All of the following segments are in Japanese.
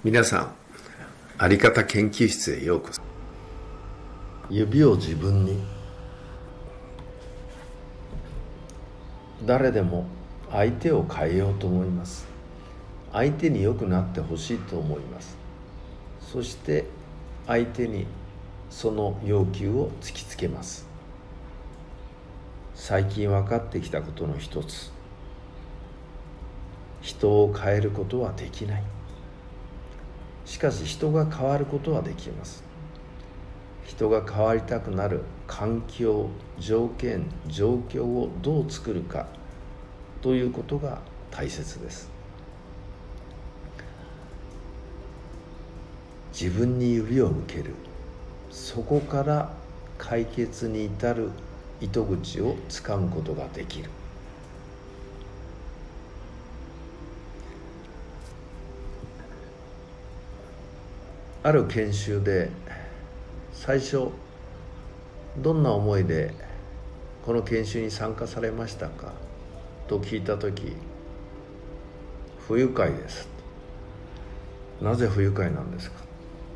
皆さんあり方研究室へようこそ。指を自分に。誰でも相手を変えようと思います。相手に良くなってほしいと思います。そして相手にその要求を突きつけます。最近分かってきたことの一つ。人を変えることはできない。しかし人が変わることはできます。人が変わりたくなる環境条件状況をどう作るかということが大切です。自分に指を向ける。そこから解決に至る糸口をつかむことができる。ある研修で最初どんな思いでこの研修に参加されましたか？と聞いた時不愉快です。なぜ不愉快なんですか？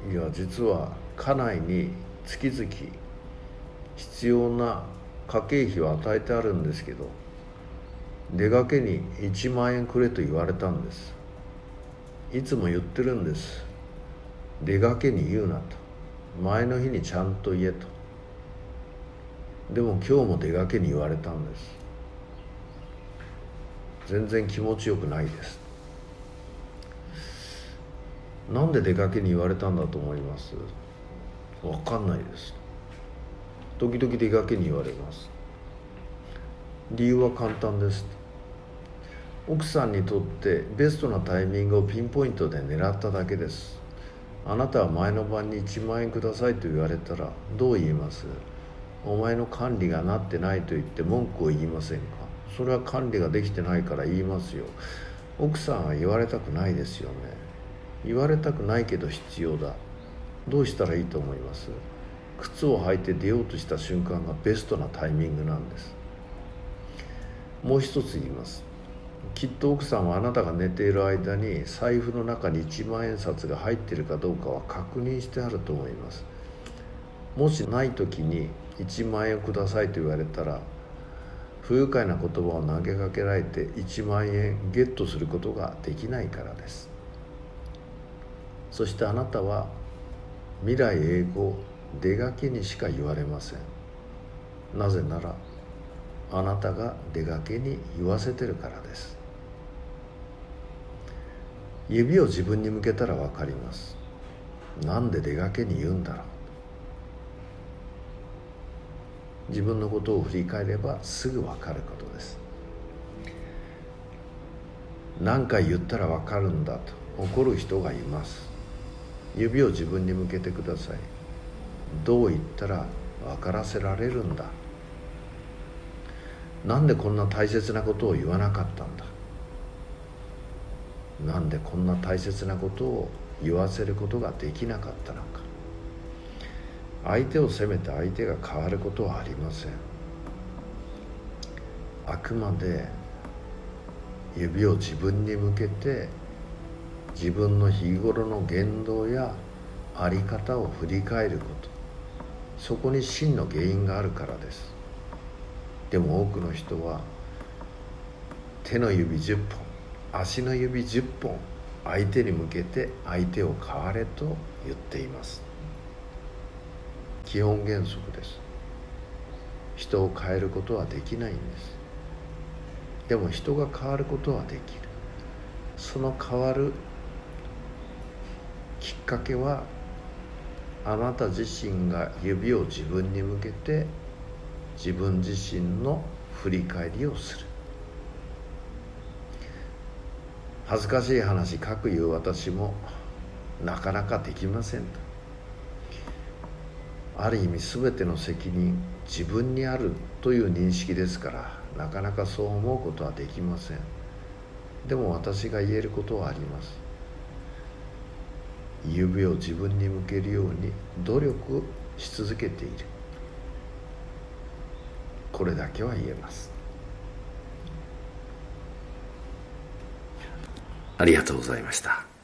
いや実は家内に月々必要な家計費を与えてあるんですけど出かけに1万円くれと言われたんです。いつも言ってるんです。出かけに言うなと。前の日にちゃんと言えと。でも今日も出かけに言われたんです。全然気持ちよくないです。なんで出かけに言われたんだと思います？分かんないです。時々出かけに言われます。理由は簡単です。奥さんにとってベストなタイミングをピンポイントで狙っただけです。あなたは前の晩に1万円くださいと言われたらどう言います？お前の管理がなってないと言って文句を言いませんか？それは管理ができてないから言いますよ。奥さんは言われたくないですよね。言われたくないけど必要だ。どうしたらいいと思います？靴を履いて出ようとした瞬間がベストなタイミングなんです。もう一つ言います。きっと奥さんはあなたが寝ている間に財布の中に1万円札が入っているかどうかは確認してあると思います。もしない時に1万円くださいと言われたら不愉快な言葉を投げかけられて1万円ゲットすることができないからです。そしてあなたは未来英語出がけにしか言われません。なぜならあなたが出がけに言わせてるからです。指を自分に向けたら分かります。なんで出がけに言うんだろう。自分のことを振り返ればすぐ分かることです。何回言ったら分かるんだと怒る人がいます。指を自分に向けてください。どう言ったら分からせられるんだ。なんでこんな大切なことを言わなかったんだ。なんでこんな大切なことを言わせることができなかったのか。相手を責めて相手が変わることはありません。あくまで指を自分に向けて自分の日頃の言動や在り方を振り返ること。そこに真の原因があるからです。でも多くの人は手の指10本足の指10本相手に向けて相手を変われと言っています。基本原則です。人を変えることはできないんです。でも人が変わることはできる。その変わるきっかけはあなた自身が指を自分に向けて自分自身の振り返りをする。恥ずかしい話かくいう私もなかなかできませんと。ある意味全ての責任自分にあるという認識ですからなかなかそう思うことはできません。でも私が言えることはあります。指を自分に向けるように努力し続けている。これだけは言えます。ありがとうございました。